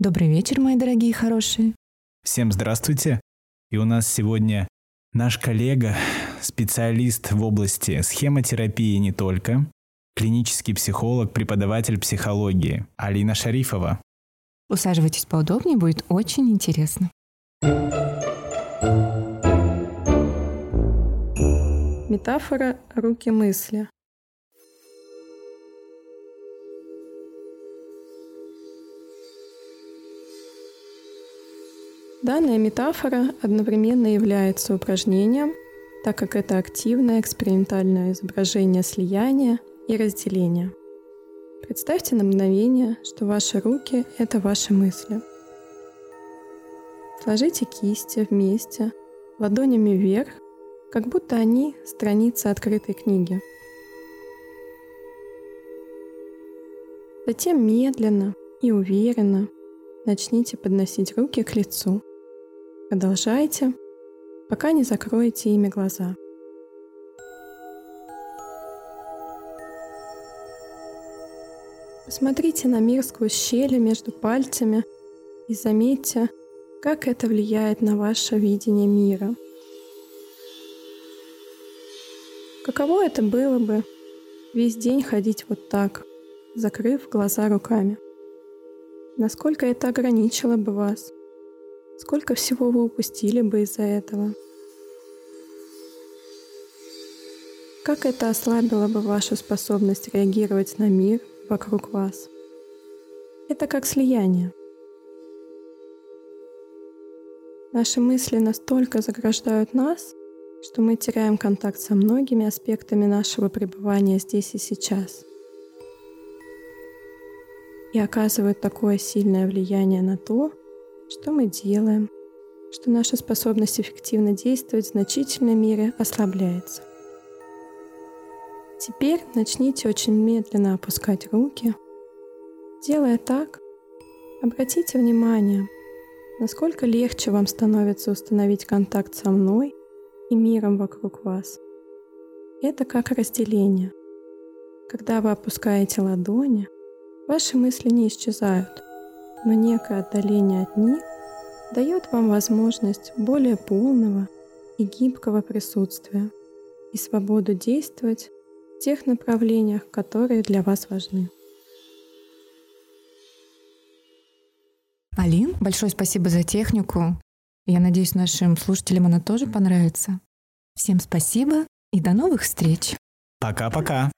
Добрый вечер, мои дорогие хорошие. Всем здравствуйте. И у нас сегодня наш коллега, специалист в области схемотерапии не только, клинический психолог, преподаватель психологии Алина Шарифова. Усаживайтесь поудобнее, будет очень интересно. Метафора «руки мысли». Данная метафора одновременно является упражнением, так как это активное экспериментальное изображение слияния и разделения. Представьте на мгновение, что ваши руки — это ваши мысли. Сложите кисти вместе, ладонями вверх, как будто они — страницы открытой книги. Затем медленно и уверенно начните подносить руки к лицу. Продолжайте, пока не закроете ими глаза. Посмотрите на мир сквозь щели между пальцами и заметьте, как это влияет на ваше видение мира. Каково это было бы весь день ходить вот так, закрыв глаза руками? Насколько это ограничило бы вас? Сколько всего вы упустили бы из-за этого? Как это ослабило бы вашу способность реагировать на мир вокруг вас? Это как слияние. Наши мысли настолько заграждают нас, что мы теряем контакт со многими аспектами нашего пребывания здесь и сейчас. И оказывают такое сильное влияние на то, что мы делаем, что наша способность эффективно действовать в значительной мере ослабляется. Теперь начните очень медленно опускать руки. Делая так, обратите внимание, насколько легче вам становится установить контакт со мной и миром вокруг вас. Это как разделение. Когда вы опускаете ладони, ваши мысли не исчезают, но некое отдаление от них дает вам возможность более полного и гибкого присутствия и свободу действовать в тех направлениях, которые для вас важны. Алин, большое спасибо за технику. Я надеюсь, нашим слушателям она тоже понравится. Всем спасибо и до новых встреч. Пока-пока.